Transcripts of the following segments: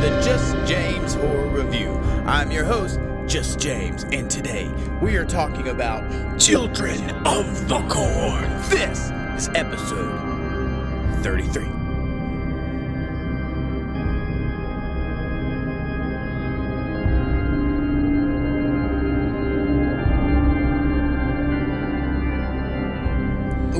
the Just James Horror Review. I'm your host, Just James, and today we are talking about Children of the Corn. This is episode 33.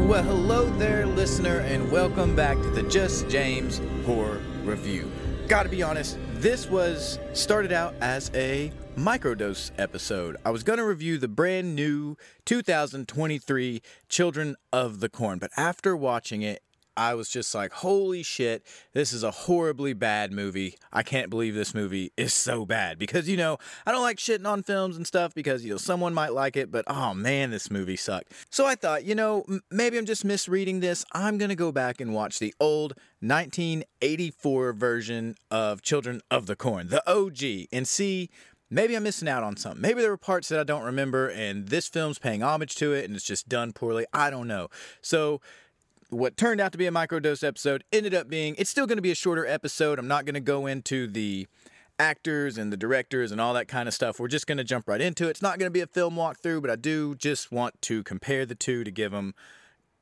Well, hello there, listener, and welcome back to the Just James Horror Review. Gotta be honest, this was started out as a microdose episode. I was gonna review the brand new 2023 Children of the Corn, but after watching it, I was just like, holy shit, this is a horribly bad movie. I can't believe this movie is so bad. Because, you know, I don't like shitting on films and stuff because, you know, someone might like it, but oh man, this movie sucked. So I thought, you know, m- maybe I'm just misreading this. I'm going to go back and watch the old 1984 version of Children of the Corn, the OG, and see maybe I'm missing out on something. Maybe there were parts that I don't remember, and this film's paying homage to it, and it's just done poorly. I don't know. So, what turned out to be a microdose episode ended up being it's still going to be a shorter episode. I'm not going to go into the actors and the directors and all that kind of stuff. We're just going to jump right into it. It's not going to be a film walkthrough, but I do just want to compare the two to give them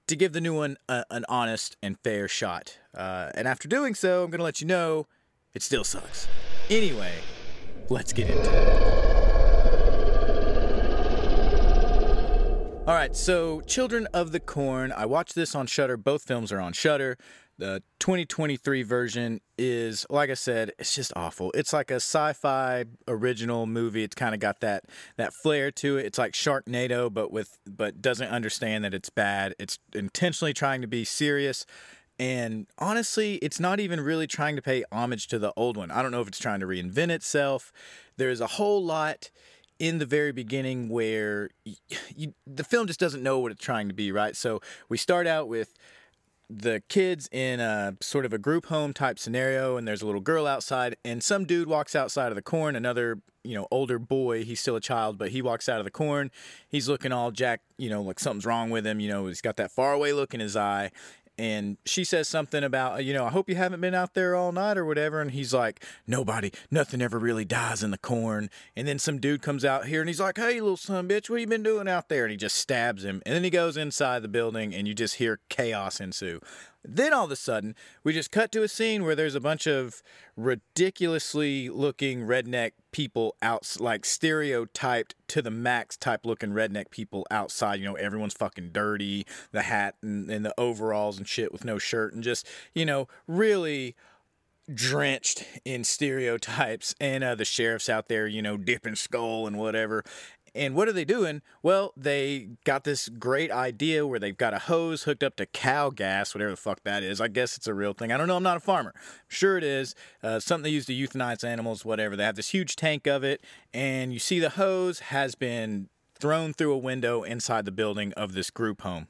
to give the new one a, an honest and fair shot. Uh, and after doing so, I'm going to let you know it still sucks. Anyway, let's get into it. All right, so Children of the Corn. I watched this on Shudder. Both films are on Shudder. The 2023 version is, like I said, it's just awful. It's like a sci-fi original movie. It's kind of got that that flair to it. It's like Sharknado, but with but doesn't understand that it's bad. It's intentionally trying to be serious. And honestly, it's not even really trying to pay homage to the old one. I don't know if it's trying to reinvent itself. There's a whole lot in the very beginning where you, the film just doesn't know what it's trying to be, right? So we start out with the kids in a sort of a group home type scenario and there's a little girl outside and some dude walks outside of the corn another you know older boy he's still a child but he walks out of the corn he's looking all jack you know like something's wrong with him you know he's got that faraway look in his eye and she says something about uh, you know i hope you haven't been out there all night or whatever and he's like nobody nothing ever really dies in the corn and then some dude comes out here and he's like hey little son bitch what you been doing out there? And he just stabs him and then he goes inside the building and you just hear chaos ensue then all of a sudden we just cut to a scene where there's a bunch of ridiculously looking redneck people out like stereotyped to the max type looking redneck people outside. You know everyone's fucking dirty the hat and, and the overalls and shit with no shirt and just you know really drenched in stereotypes. And uh, the sheriff's out there you know dipping Skoal and whatever and what are they doing? Well, they got this great idea where they've got a hose hooked up to cow gas, whatever the fuck that is. I guess it's a real thing. I don't know. I'm not a farmer. Sure it is. Uh, something they use to euthanize animals, whatever. They have this huge tank of it, and you see the hose has been thrown through a window inside the building of this group home.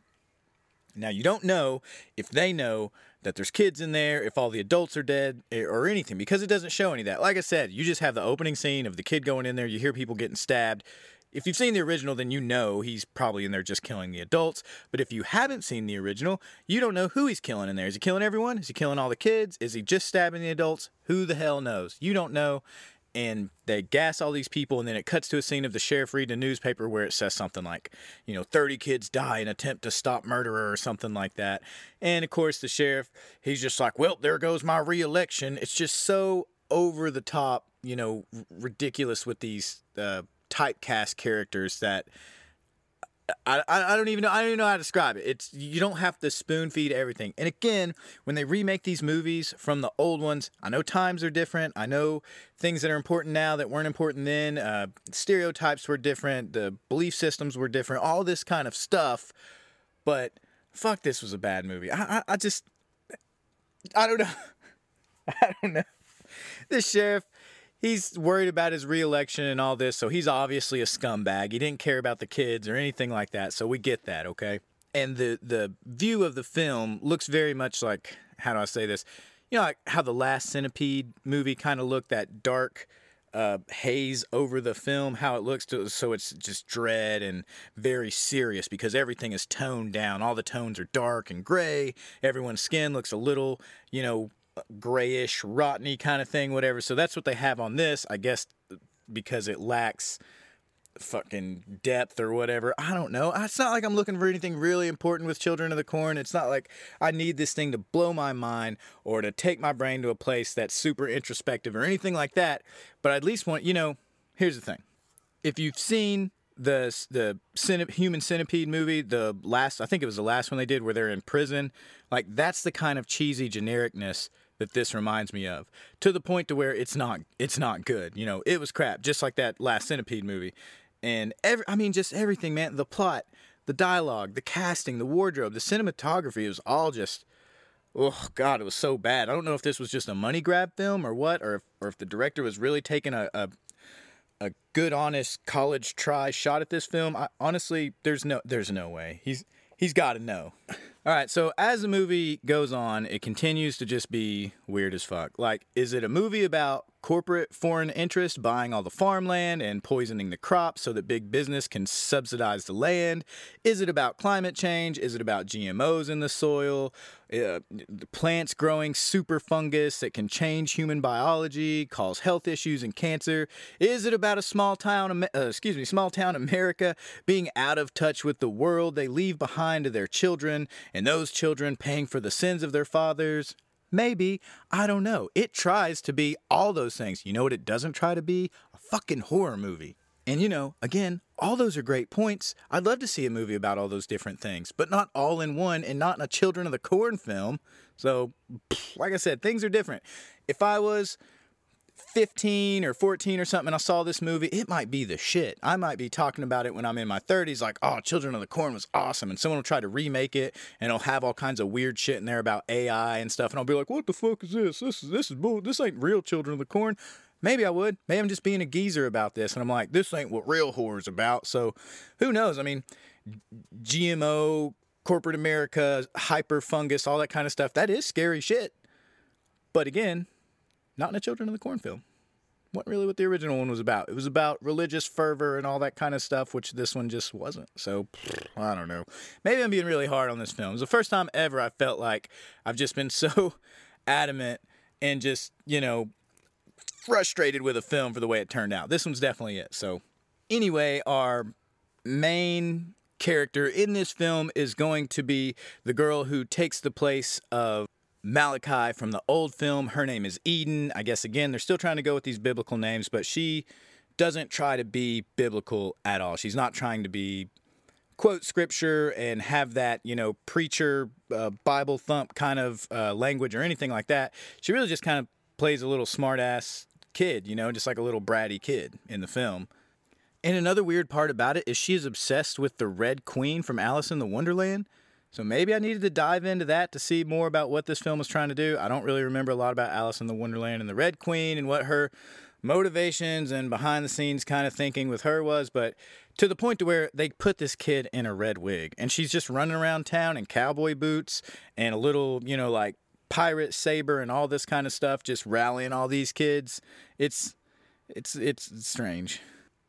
Now, you don't know if they know that there's kids in there, if all the adults are dead, eh, or anything, because it doesn't show any of that. Like I said, you just have the opening scene of the kid going in there, you hear people getting stabbed. If you've seen the original, then you know he's probably in there just killing the adults. But if you haven't seen the original, you don't know who he's killing in there. Is he killing everyone? Is he killing all the kids? Is he just stabbing the adults? Who the hell knows? You don't know. And they gas all these people, and then it cuts to a scene of the sheriff reading a newspaper where it says something like, you know, 30 kids die in attempt to stop murderer or something like that. And of course, the sheriff, he's just like, well, there goes my reelection. It's just so over the top, you know, ridiculous with these uh, typecast characters that I, I, don't even know I don't even know how to describe it. It's you don't have to spoon feed everything. And again, when they remake these movies from the old ones, I know times are different. I know things that are important now that weren't important then. Uh, stereotypes were different. The belief systems were different. All this kind of stuff. But fuck, this was a bad movie. I I, I just I don't know. I don't know. The sheriff he's worried about his reelection and all this, so he's obviously a scumbag. He didn't care about the kids or anything like that, so we get that, okay? And the the view of the film looks very much like how do I say this? You know, like how the last Centipede movie kind of looked that dark uh, haze over the film, how it looks to so it's just dread and very serious because everything is toned down. All the tones are dark and gray. Everyone's skin looks a little, you know, grayish, rotteny kind of thing, whatever. So that's what they have on this, I guess, because it lacks fucking depth or whatever. I don't know. It's not like I'm looking for anything really important with Children of the Corn. It's not like I need this thing to blow my mind or to take my brain to a place that's super introspective or anything like that. But I at least want, you know, here's the thing. If you've seen the the human centipede movie, the last I think it was the last one they did where they're in prison, like that's the kind of cheesy genericness that this reminds me of to the point to where it's not it's not good. You know, it was crap just like that last centipede movie and every I mean just everything, man. The plot, the dialogue, the casting, the wardrobe, the cinematography was all just oh god, it was so bad. I don't know if this was just a money grab film or what, or if, or if the director was really taking a, a a good honest college try shot at this film. I, honestly, there's no there's no way. He's he's got to know. All right, so as the movie goes on, it continues to just be weird as fuck. Like, is it a movie about corporate foreign interest buying all the farmland and poisoning the crops so that big business can subsidize the land? Is it about climate change? Is it about GMOs in the soil? Uh, plants growing super fungus that can change human biology, cause health issues and cancer? Is it about a small town, uh, excuse me, small town America being out of touch with the world they leave behind to their children, and those children paying for the sins of their fathers? Maybe. I don't know. It tries to be all those things. You know what it doesn't try to be? A fucking horror movie. And you know, again, all those are great points. I'd love to see a movie about all those different things, but not all in one and not in a Children of the Corn film. So, like I said, things are different. If I was 15 or 14 or something and I saw this movie, it might be the shit. I might be talking about it when I'm in my 30s, like, oh, Children of the Corn was awesome. And someone will try to remake it and it'll have all kinds of weird shit in there about AI and stuff. And I'll be like, what the fuck is this? This is this is bull. This ain't real Children of the Corn. Maybe I would. Maybe I'm just being a geezer about this. And I'm like, this ain't what real horror's about. So who knows? I mean, GMO, corporate America, hyper fungus, all that kind of stuff. That is scary shit. But again, not in a Children of the Corn film. What really what the original one was about. It was about religious fervor and all that kind of stuff, which this one just wasn't. So I don't know. Maybe I'm being really hard on this film. It's the first time ever I felt like I've just been so adamant and just, you know, frustrated with a film for the way it turned out. This one's definitely it. So anyway, our main character in this film is going to be the girl who takes the place of Malachi from the old film. Her name is Eden. I guess, again, they're still trying to go with these biblical names, but she doesn't try to be biblical at all. She's not trying to be quote scripture and have that, you know, preacher, uh, Bible thump kind of uh, language or anything like that. She really just kind of plays a little smartass kid, you know, just like a little bratty kid in the film. And another weird part about it is she is obsessed with the Red Queen from Alice in the Wonderland. So maybe I needed to dive into that to see more about what this film was trying to do. I don't really remember a lot about Alice in the Wonderland and the Red Queen and what her motivations and behind the scenes kind of thinking with her was, but to the point to where they put this kid in a red wig and she's just running around town in cowboy boots and a little, you know, like pirate saber and all this kind of stuff, just rallying all these kids. It's it's it's strange.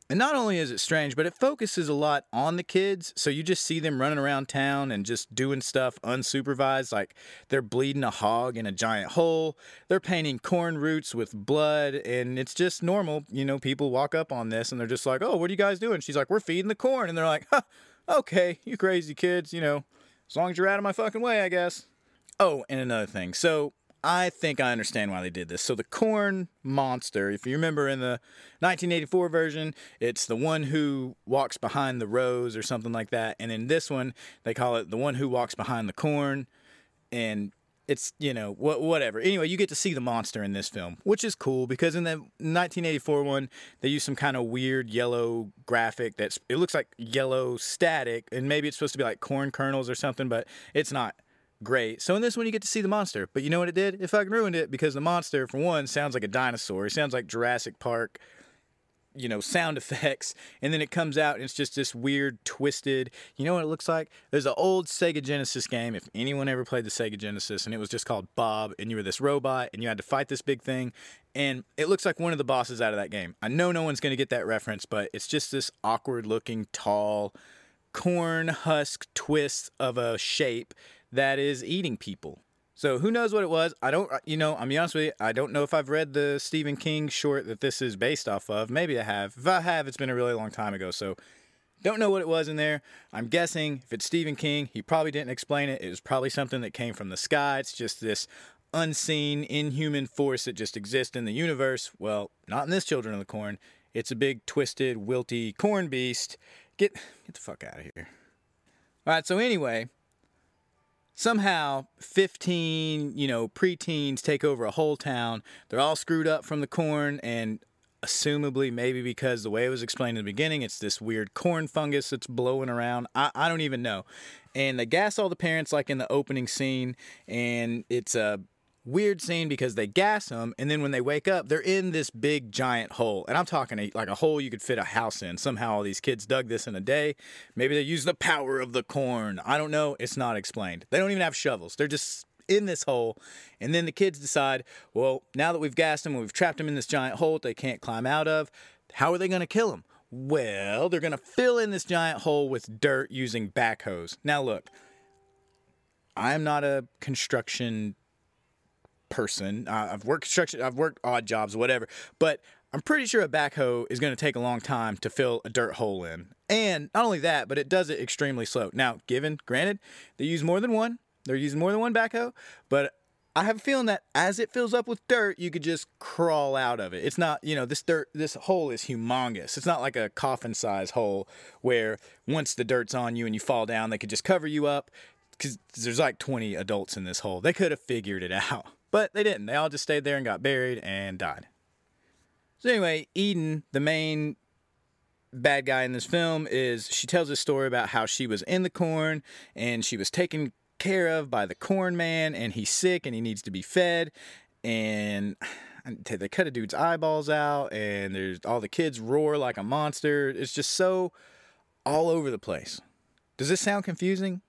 And not only is it strange, but it focuses a lot on the kids. So you just see them running around town and just doing stuff unsupervised. Like they're bleeding a hog in a giant hole. They're painting corn roots with blood. And it's just normal. You know, people walk up on this and they're just like, oh, what are you guys doing? She's like, we're feeding the corn. And they're like, huh, okay, you crazy kids. You know, as long as you're out of my fucking way, I guess. Oh, and another thing. So I think I understand why they did this. So the corn monster, if you remember in the 1984 version, it's the one who walks behind the rows or something like that. And in this one, they call it the one who walks behind the corn. And it's, you know, wh- whatever. Anyway, you get to see the monster in this film, which is cool because in the 1984 one, they use some kind of weird yellow graphic that's, it looks like yellow static. And maybe it's supposed to be like corn kernels or something, but it's not great. So in this one, you get to see the monster. But you know what it did? It fucking ruined it because the monster, for one, sounds like a dinosaur. It sounds like Jurassic Park, you know, sound effects. And then it comes out and it's just this weird, twisted. You know what it looks like? There's an old Sega Genesis game. If anyone ever played the Sega Genesis, and it was just called Bob, and you were this robot and you had to fight this big thing. And it looks like one of the bosses out of that game. I know no one's going to get that reference, but it's just this awkward looking, tall, corn husk twist of a shape that is eating people. So who knows what it was? I don't, uh, you know, I'm honest with you, I don't know if I've read the Stephen King short that this is based off of. Maybe I have. If I have, it's been a really long time ago. So don't know what it was in there. I'm guessing if it's Stephen King, he probably didn't explain it. It was probably something that came from the sky. It's just this unseen, inhuman force that just exists in the universe. Well, not in this Children of the Corn. It's a big, twisted, wilty corn beast. Get get the fuck out of here. All right. So anyway, somehow 15 you know preteens take over a whole town. They're all screwed up from the corn and assumably maybe because the way it was explained in the beginning it's this weird corn fungus that's blowing around. I, I don't even know. And they gas all the parents like in the opening scene and it's a weird scene because they gas them and then when they wake up they're in this big giant hole. And i'm talking a, like a hole you could fit a house in. Somehow all these kids dug this in a day. Maybe they use the power of the corn. I don't know. It's not explained. They don't even have shovels. They're just in this hole. And then the kids decide well now that we've gassed them we've trapped them in this giant hole they can't climb out of how are they going to kill them well they're going to fill in this giant hole with dirt using backhoes. Now look i'm not a construction person. Uh, I've worked construction, I've worked odd jobs, whatever. But I'm pretty sure a backhoe is going to take a long time to fill a dirt hole in. And not only that, but it does it extremely slow. Now, given, granted, they use more than one. They're using more than one backhoe, but I have a feeling that as it fills up with dirt, you could just crawl out of it. It's not, you know, this dirt, this hole is humongous. It's not like a coffin size hole where once the dirt's on you and you fall down, they could just cover you up because there's like 20 adults in this hole. They could have figured it out. But they didn't. They all just stayed there and got buried and died. So anyway, Eden, the main bad guy in this film, is she tells a story about how she was in the corn and she was taken care of by the corn man and he's sick and he needs to be fed and they cut a dude's eyeballs out and there's all the kids roar like a monster. It's just so all over the place. Does this sound confusing?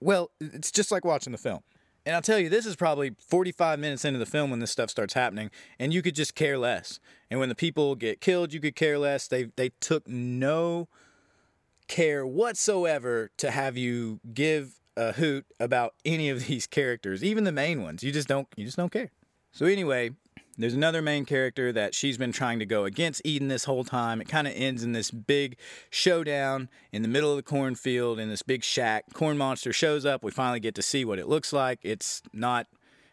Well, it's just like watching the film. And I'll tell you, this is probably 45 minutes into the film when this stuff starts happening, and you could just care less. And when the people get killed, you could care less. They they took no care whatsoever to have you give a hoot about any of these characters, even the main ones. You just don't you just don't care. So anyway, there's another main character that she's been trying to go against Eden this whole time. It kind of ends in this big showdown in the middle of the cornfield in this big shack. Corn monster shows up. We finally get to see what it looks like. It's not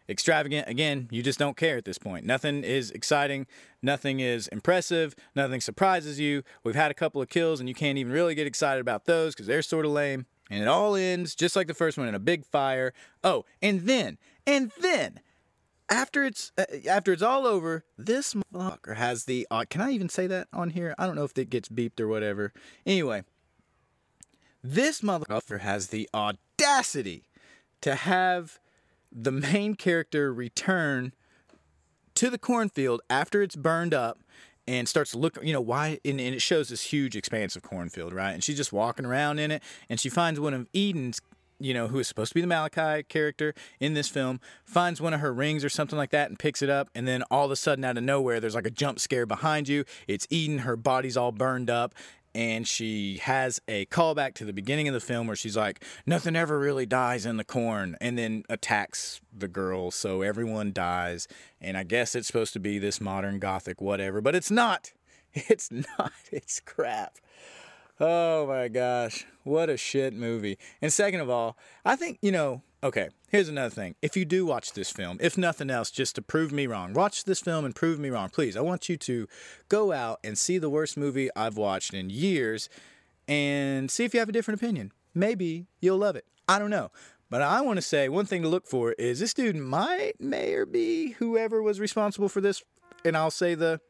extravagant. Again, you just don't care at this point. Nothing is exciting. Nothing is impressive. Nothing surprises you. We've had a couple of kills, and you can't even really get excited about those because they're sort of lame. And it all ends just like the first one in a big fire. Oh, and then, and then after it's uh, after it's all over, this motherfucker has the. Uh, can I even say that on here? I don't know if it gets beeped or whatever. Anyway, this motherfucker has the audacity to have the main character return to the cornfield after it's burned up and starts to look, you know, why, and, and, it shows this huge expanse of cornfield, right? And she's just walking around in it, and she finds one of Eden's you know, who is supposed to be the Malachi character in this film, finds one of her rings or something like that and picks it up. And then all of a sudden, out of nowhere, there's like a jump scare behind you. It's Eden, her body's all burned up. And she has a callback to the beginning of the film where she's like, Nothing ever really dies in the corn, and then attacks the girl. So everyone dies. And I guess it's supposed to be this modern gothic whatever, but it's not. It's not. It's crap. Oh my gosh, what a shit movie. And second of all, I think, you know, okay, here's another thing. If you do watch this film, if nothing else, just to prove me wrong, watch this film and prove me wrong. Please, I want you to go out and see the worst movie I've watched in years and see if you have a different opinion. Maybe you'll love it. I don't know. But I want to say one thing to look for is this dude might, may or be whoever was responsible for this, and I'll say the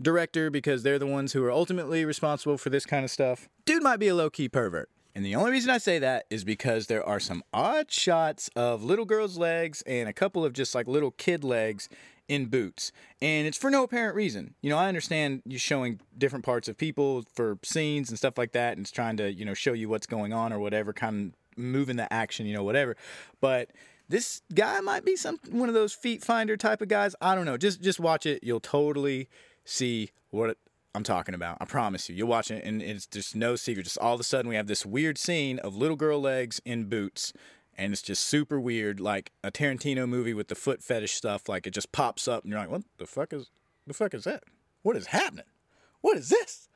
director because they're the ones who are ultimately responsible for this kind of stuff. Dude might be a low key pervert. And the only reason I say that is because there are some odd shots of little girls' legs and a couple of just like little kid legs in boots. And it's for no apparent reason. You know, I understand you showing different parts of people for scenes and stuff like that, and it's trying to, you know, show you what's going on or whatever, kind of moving the action, you know, whatever. But this guy might be some one of those feet finder type of guys. I don't know. Just just watch it. You'll totally see what I'm talking about. I promise you. You'll watch it and it's just no secret. Just all of a sudden we have this weird scene of little girl legs in boots and it's just super weird, like a Tarantino movie with the foot fetish stuff. Like it just pops up, and you're like, "What the fuck is the fuck is that? What is happening? What is this?"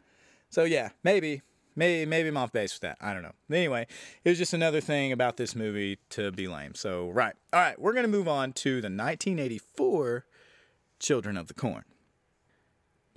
So yeah, maybe, maybe, maybe I'm off base with that. I don't know. Anyway, it was just another thing about this movie to be lame. So right, all right, we're gonna move on to the 1984 Children of the Corn.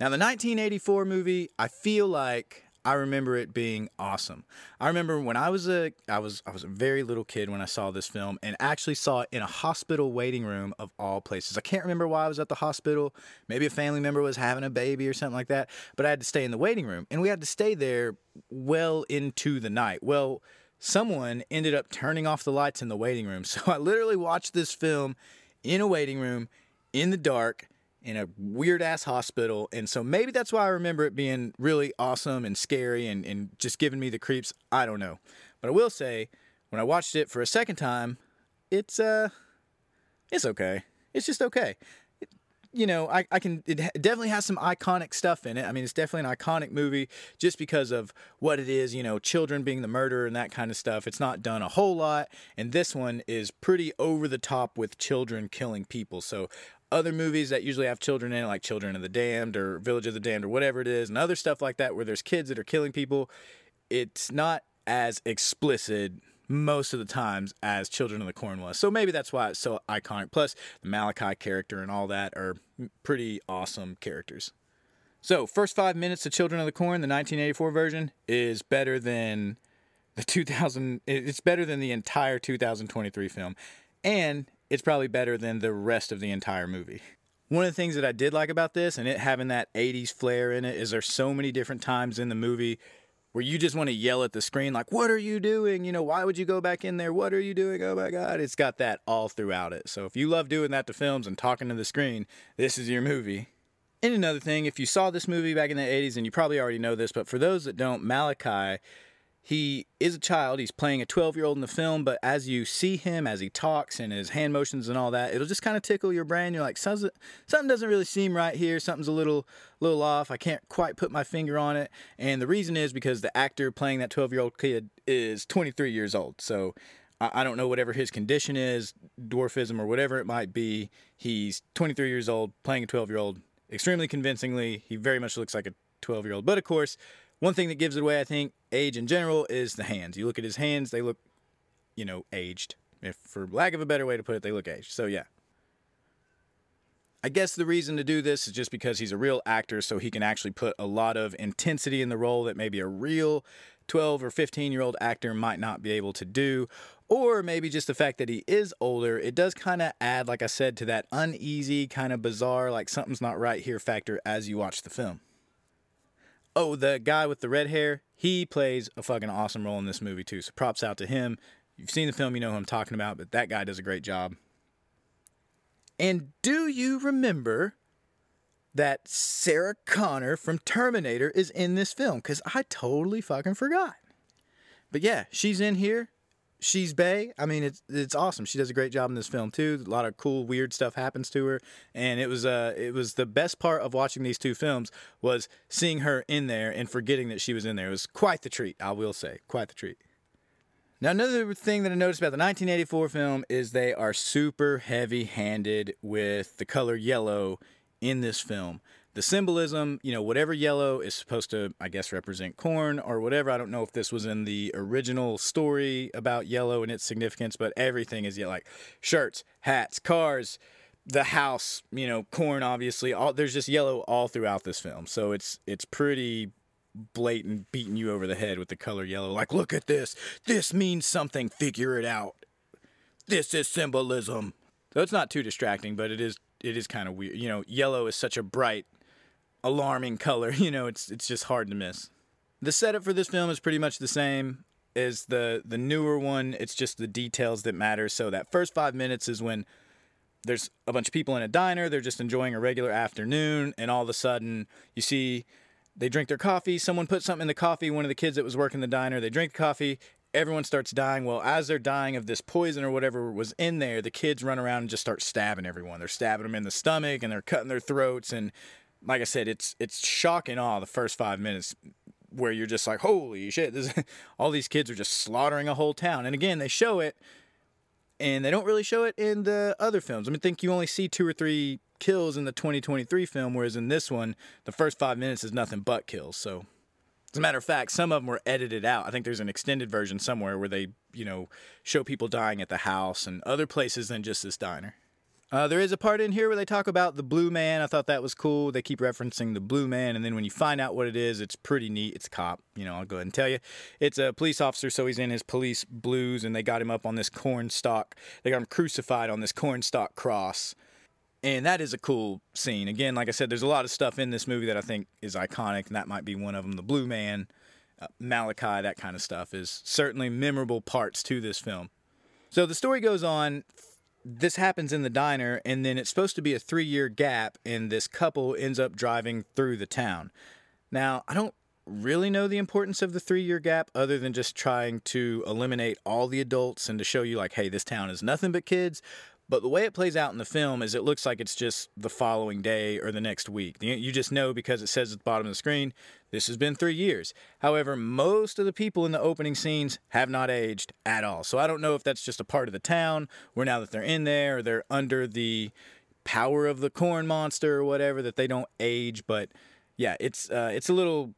Now, the 1984 movie, I feel like I remember it being awesome. I remember when I was a I was I was a very little kid when I saw this film and actually saw it in a hospital waiting room of all places. I can't remember why I was at the hospital. Maybe a family member was having a baby or something like that, but I had to stay in the waiting room and we had to stay there well into the night. Well, someone ended up turning off the lights in the waiting room. So I literally watched this film in a waiting room in the dark in a weird ass hospital. And so maybe that's why I remember it being really awesome and scary and, and just giving me the creeps. I don't know. But I will say, when I watched it for a second time, it's uh it's okay. It's just okay. It, you know, I, I can it definitely has some iconic stuff in it. I mean, it's definitely an iconic movie just because of what it is, you know, children being the murderer and that kind of stuff. It's not done a whole lot, and this one is pretty over the top with children killing people. So other movies that usually have children in it, like Children of the Damned or Village of the Damned or whatever it is, and other stuff like that where there's kids that are killing people, it's not as explicit most of the times as Children of the Corn was. So maybe that's why it's so iconic. Plus, the Malachi character and all that are pretty awesome characters. So, first five minutes of Children of the Corn, the 1984 version, is better than the 2000. It's better than the entire 2023 film, and it's probably better than the rest of the entire movie. One of the things that I did like about this and it having that 80s flair in it is there's so many different times in the movie where you just want to yell at the screen like what are you doing? You know, why would you go back in there? What are you doing? Oh my god. It's got that all throughout it. So if you love doing that to films and talking to the screen, this is your movie. And another thing, if you saw this movie back in the 80s and you probably already know this, but for those that don't, Malachi he is a child. He's playing a 12 year old in the film, but as you see him, as he talks and his hand motions and all that, it'll just kind of tickle your brain. You're like, something doesn't really seem right here. Something's a little, little off. I can't quite put my finger on it. And the reason is because the actor playing that 12 year old kid is 23 years old. So I don't know whatever his condition is, dwarfism or whatever it might be. He's 23 years old, playing a 12 year old extremely convincingly. He very much looks like a 12 year old. But of course, one thing that gives it away, I think, age in general is the hands. You look at his hands, they look, you know, aged. If for lack of a better way to put it, they look aged. So yeah. I guess the reason to do this is just because he's a real actor, so he can actually put a lot of intensity in the role that maybe a real 12 or 15 year old actor might not be able to do. Or maybe just the fact that he is older, it does kind of add, like I said, to that uneasy, kind of bizarre, like something's not right here factor as you watch the film. Oh, the guy with the red hair, he plays a fucking awesome role in this movie too. So props out to him. You've seen the film, you know who I'm talking about, but that guy does a great job. And do you remember that Sarah Connor from Terminator is in this film? Because I totally fucking forgot. But yeah, she's in here she's Bay. I mean, it's it's awesome. She does a great job in this film too. A lot of cool, weird stuff happens to her, and it was uh it was the best part of watching these two films was seeing her in there and forgetting that she was in there. It was quite the treat, I will say, quite the treat. Now, another thing that I noticed about the 1984 film is they are super heavy handed with the color yellow in this film the symbolism, you know, whatever yellow is supposed to, I guess, represent corn or whatever. I don't know if this was in the original story about yellow and its significance, but everything is yet like shirts, hats, cars, the house, you know, corn. Obviously, all there's just yellow all throughout this film, so it's it's pretty blatant, beating you over the head with the color yellow. Like, look at this. This means something. Figure it out. This is symbolism. So it's not too distracting, but it is it is kind of weird. You know, yellow is such a bright alarming color. You know, it's it's just hard to miss. The setup for this film is pretty much the same as the the newer one. It's just the details that matter. So that first five minutes is when there's a bunch of people in a diner. They're just enjoying a regular afternoon, and all of a sudden you see they drink their coffee. Someone put something in the coffee. One of the kids that was working the diner. They drink the coffee. Everyone starts dying. Well, as they're dying of this poison or whatever was in there, the kids run around and just start stabbing everyone. They're stabbing them in the stomach and they're cutting their throats and like I said, it's it's shock and awe the first five minutes where you're just like, holy shit, this, all these kids are just slaughtering a whole town. And again, they show it and they don't really show it in the other films. I mean, think you only see two or three kills in the 2023 film, whereas in this one, the first five minutes is nothing but kills. So, as a matter of fact, some of them were edited out. I think there's an extended version somewhere where they, you know, show people dying at the house and other places than just this diner. Uh, there is a part in here where they talk about the blue man. I thought that was cool. They keep referencing the blue man, and then when you find out what it is, it's pretty neat. It's a cop. You know, I'll go ahead and tell you. It's a police officer, so he's in his police blues, and they got him up on this corn stalk. They got him crucified on this corn stalk cross. And that is a cool scene. Again, like I said, there's a lot of stuff in this movie that I think is iconic, and that might be one of them. The Blue Man, uh, Malachi, that kind of stuff is certainly memorable parts to this film. So the story goes on this happens in the diner, and then it's supposed to be a three year gap, and this couple ends up driving through the town. Now, I don't really know the importance of the three year gap other than just trying to eliminate all the adults and to show you, like, hey, this town is nothing but kids. But the way it plays out in the film is it looks like it's just the following day or the next week. You just know because it says at the bottom of the screen, this has been three years. However, most of the people in the opening scenes have not aged at all. So I don't know if that's just a part of the town where now that they're in there, they're under the power of the corn monster or whatever, that they don't age. But yeah, it's, uh, it's a little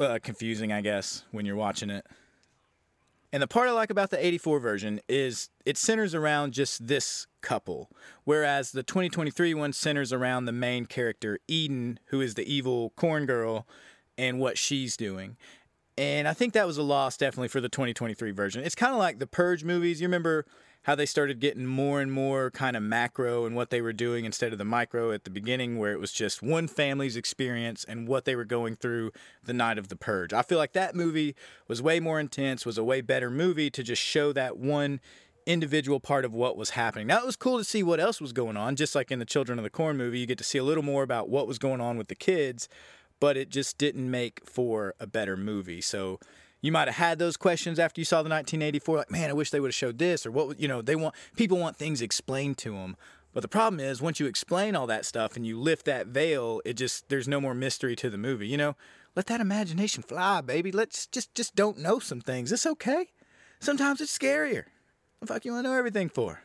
uh, confusing, I guess, when you're watching it. And the part I like about the 84 version is it centers around just this couple, whereas the 2023 one centers around the main character, Eden, who is the evil corn girl, and what she's doing. And I think that was a loss definitely for the 2023 version. It's kind of like the Purge movies. You remember how they started getting more and more kind of macro and what they were doing instead of the micro at the beginning, where it was just one family's experience and what they were going through the night of the purge. I feel like that movie was way more intense, was a way better movie to just show that one individual part of what was happening. Now it was cool to see what else was going on, just like in the Children of the Corn movie, you get to see a little more about what was going on with the kids, but it just didn't make for a better movie. So you might have had those questions after you saw the 1984 like man i wish they would have showed this or what you know they want people want things explained to them but the problem is once you explain all that stuff and you lift that veil it just there's no more mystery to the movie you know? Let that imagination fly baby. Let's just just don't know some things. It's okay. Sometimes it's scarier. The fuck you want to know everything for?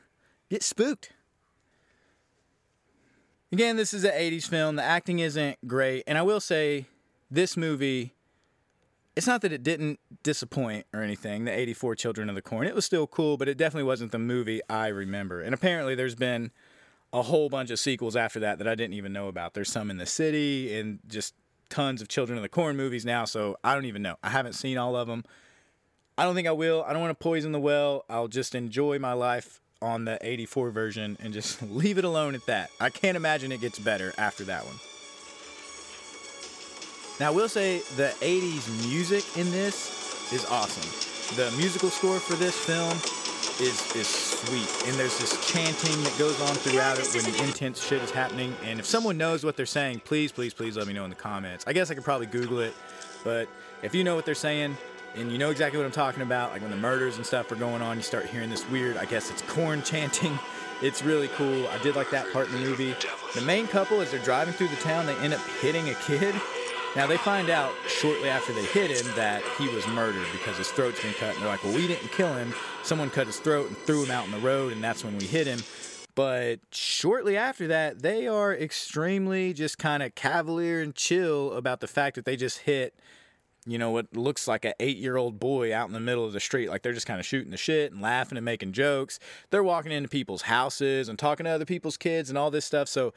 Get spooked. Again this is an 80s film. The acting isn't great. And i will say this movie it's not that it didn't disappoint or anything, the 84 Children of the Corn. It was still cool, but it definitely wasn't the movie I remember. And apparently there's been a whole bunch of sequels after that that I didn't even know about. There's some in the city and just tons of Children of the Corn movies now, so I don't even know. I haven't seen all of them. I don't think I will. I don't want to poison the well. I'll just enjoy my life on the 84 version and just leave it alone at that. I can't imagine it gets better after that one. Now, I will say the 80s music in this is awesome. The musical score for this film is is sweet, and there's this chanting that goes on throughout it when intense shit is happening. And if someone knows what they're saying, please, please, please let me know in the comments. I guess I could probably Google it, but if you know what they're saying and you know exactly what I'm talking about, like when the murders and stuff are going on, you start hearing this weird, I guess it's corn chanting. It's really cool. I did like that part in the movie. The main couple, as they're driving through the town, they end up hitting a kid now they find out shortly after they hit him that he was murdered because his throat's been cut. And they're like, well, we didn't kill him. Someone cut his throat and threw him out in the road, and that's when we hit him. But shortly after that, they are extremely just kind of cavalier and chill about the fact that they just hit, you know, what looks like an eight year old boy out in the middle of the street. Like they're just kind of shooting the shit and laughing and making jokes. They're walking into people's houses and talking to other people's kids and all this stuff. So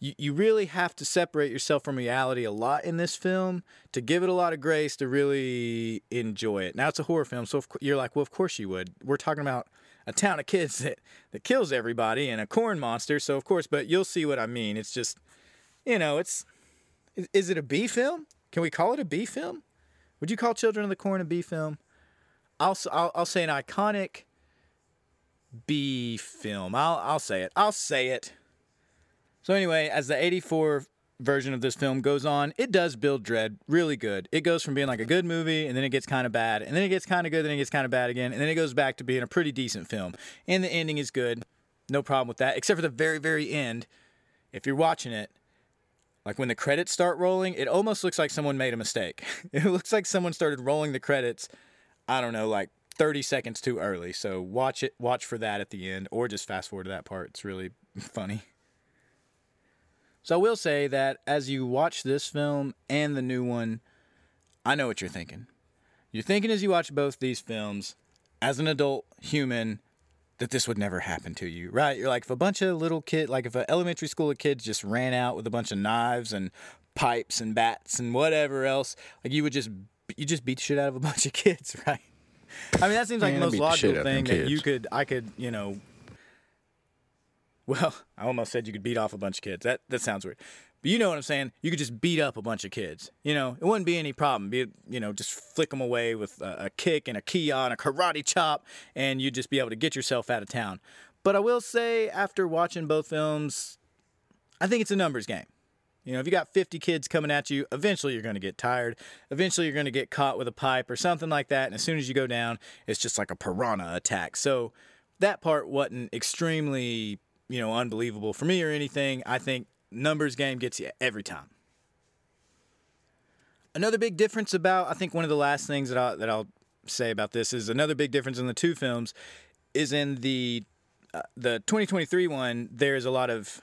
you, you really have to separate yourself from reality a lot in this film to give it a lot of grace to really enjoy it. Now it's a horror film, so you're like, well, of course you would. We're talking about a town of kids that, that kills everybody and a corn monster, so of course, but you'll see what I mean. It's just, you know, it's, is, is it a B film? Can we call it a B film? Would you call Children of the Corn a B film? I'll, I'll, I'll say an iconic B film. I'll, I'll say it. I'll say it. So anyway, as the 84 version of this film goes on, it does build dread really good. It goes from being like a good movie and then it gets kind of bad, and then it gets kind of good, then it gets kind of bad again, and then it goes back to being a pretty decent film. And the ending is good. No problem with that, except for the very, very end. If you're watching it, like when the credits start rolling, it almost looks like someone made a mistake. It looks like someone started rolling the credits, I don't know, like 30 seconds too early. So watch it, watch for that at the end, or just fast forward to that part. It's really funny. So I will say that as you watch this film and the new one, I know what you're thinking. You're thinking as you watch both these films, as an adult human, that this would never happen to you, right? You're like, if a bunch of little kid, like if an elementary school of kids just ran out with a bunch of knives and pipes and bats and whatever else, like you would just, you just beat the shit out of a bunch of kids, right? I mean, that seems like Man, the most the logical them thing that you could, I could, you know. Well, I almost said you could beat off a bunch of kids. That that sounds weird, but you know what I'm saying. You could just beat up a bunch of kids. You know, it wouldn't be any problem. Be you know, just flick them away with a, a kick and a kia and a karate chop, and you'd just be able to get yourself out of town. But I will say, after watching both films, I think it's a numbers game. You know, if you got 50 kids coming at you, eventually you're going to get tired. Eventually you're going to get caught with a pipe or something like that. And as soon as you go down, it's just like a piranha attack. So that part wasn't extremely, you know, unbelievable for me or anything. I think numbers game gets you every time. Another big difference about, I think one of the last things that I'll, that I'll say about this is another big difference in the two films is in the uh, the 2023 one. There's a lot of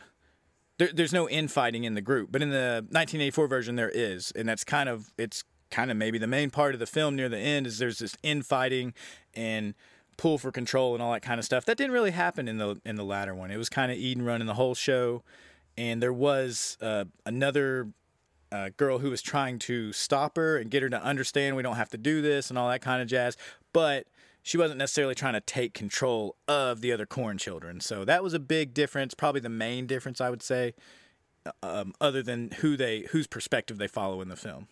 there, there's no infighting in the group, but in the 1984 version there is, and that's kind of it's kind of maybe the main part of the film near the end is there's this infighting and pull for control and all that kind of stuff. That didn't really happen in the in the latter one. It was kind of Eden running the whole show, and there was uh, another uh, girl who was trying to stop her and get her to understand we don't have to do this and all that kind of jazz, but she wasn't necessarily trying to take control of the other corn children. So that was a big difference, probably the main difference I would say, um, other than who they whose perspective they follow in the film.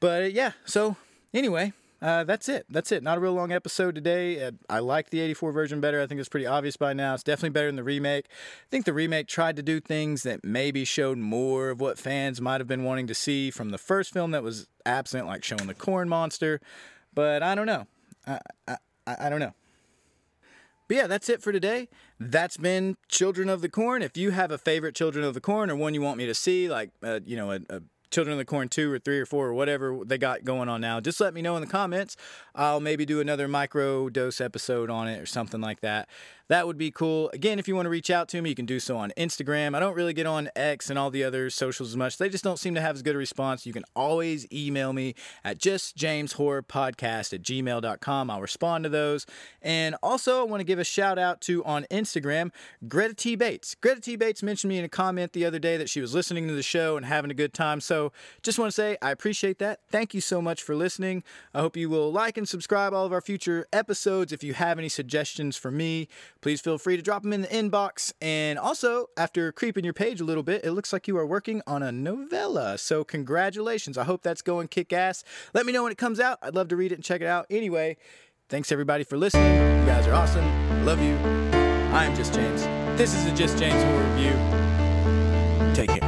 But uh, yeah, so anyway, uh, that's it. That's it. Not a real long episode today. I like the 84 version better. I think it's pretty obvious by now. It's definitely better than the remake. I think the remake tried to do things that maybe showed more of what fans might have been wanting to see from the first film that was absent, like showing the corn monster. But I don't know. I, I, I I don't know. But yeah, that's it for today. That's been Children of the Corn. If you have a favorite Children of the Corn or one you want me to see, like, uh, you know, a, a Children of the Corn 2 or 3 or 4 or whatever they got going on now, just let me know in the comments. I'll maybe do another micro dose episode on it or something like that. That would be cool. Again, if you want to reach out to me, you can do so on Instagram. I don't really get on X and all the other socials as much. They just don't seem to have as good a response. You can always email me at justjameshorrorpodcast at gmail.com. I'll respond to those. And also, I want to give a shout out to on Instagram, Greta T. Bates. Greta T. Bates mentioned me in a comment the other day that she was listening to the show and having a good time. So just want to say I appreciate that. Thank you so much for listening. I hope you will like and subscribe all of our future episodes. If you have any suggestions for me, please feel free to drop them in the inbox. And also, after creeping your page a little bit, it looks like you are working on a novella. So, congratulations. I hope that's going kick ass. Let me know when it comes out. I'd love to read it and check it out. Anyway, thanks everybody for listening. You guys are awesome. Love you. I am Just James. This is the Just James Horror Review. Take care.